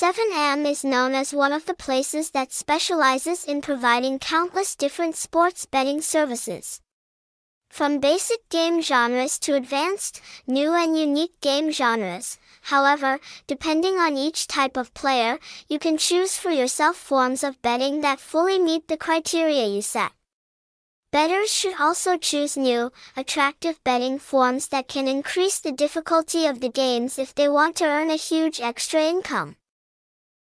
7M is known as one of the places that specializes in providing countless different sports betting services. From basic game genres to advanced, new and unique game genres. However, depending on each type of player, you can choose for yourself forms of betting that fully meet the criteria you set. Bettors should also choose new, attractive betting forms that can increase the difficulty of the games if they want to earn a huge extra income.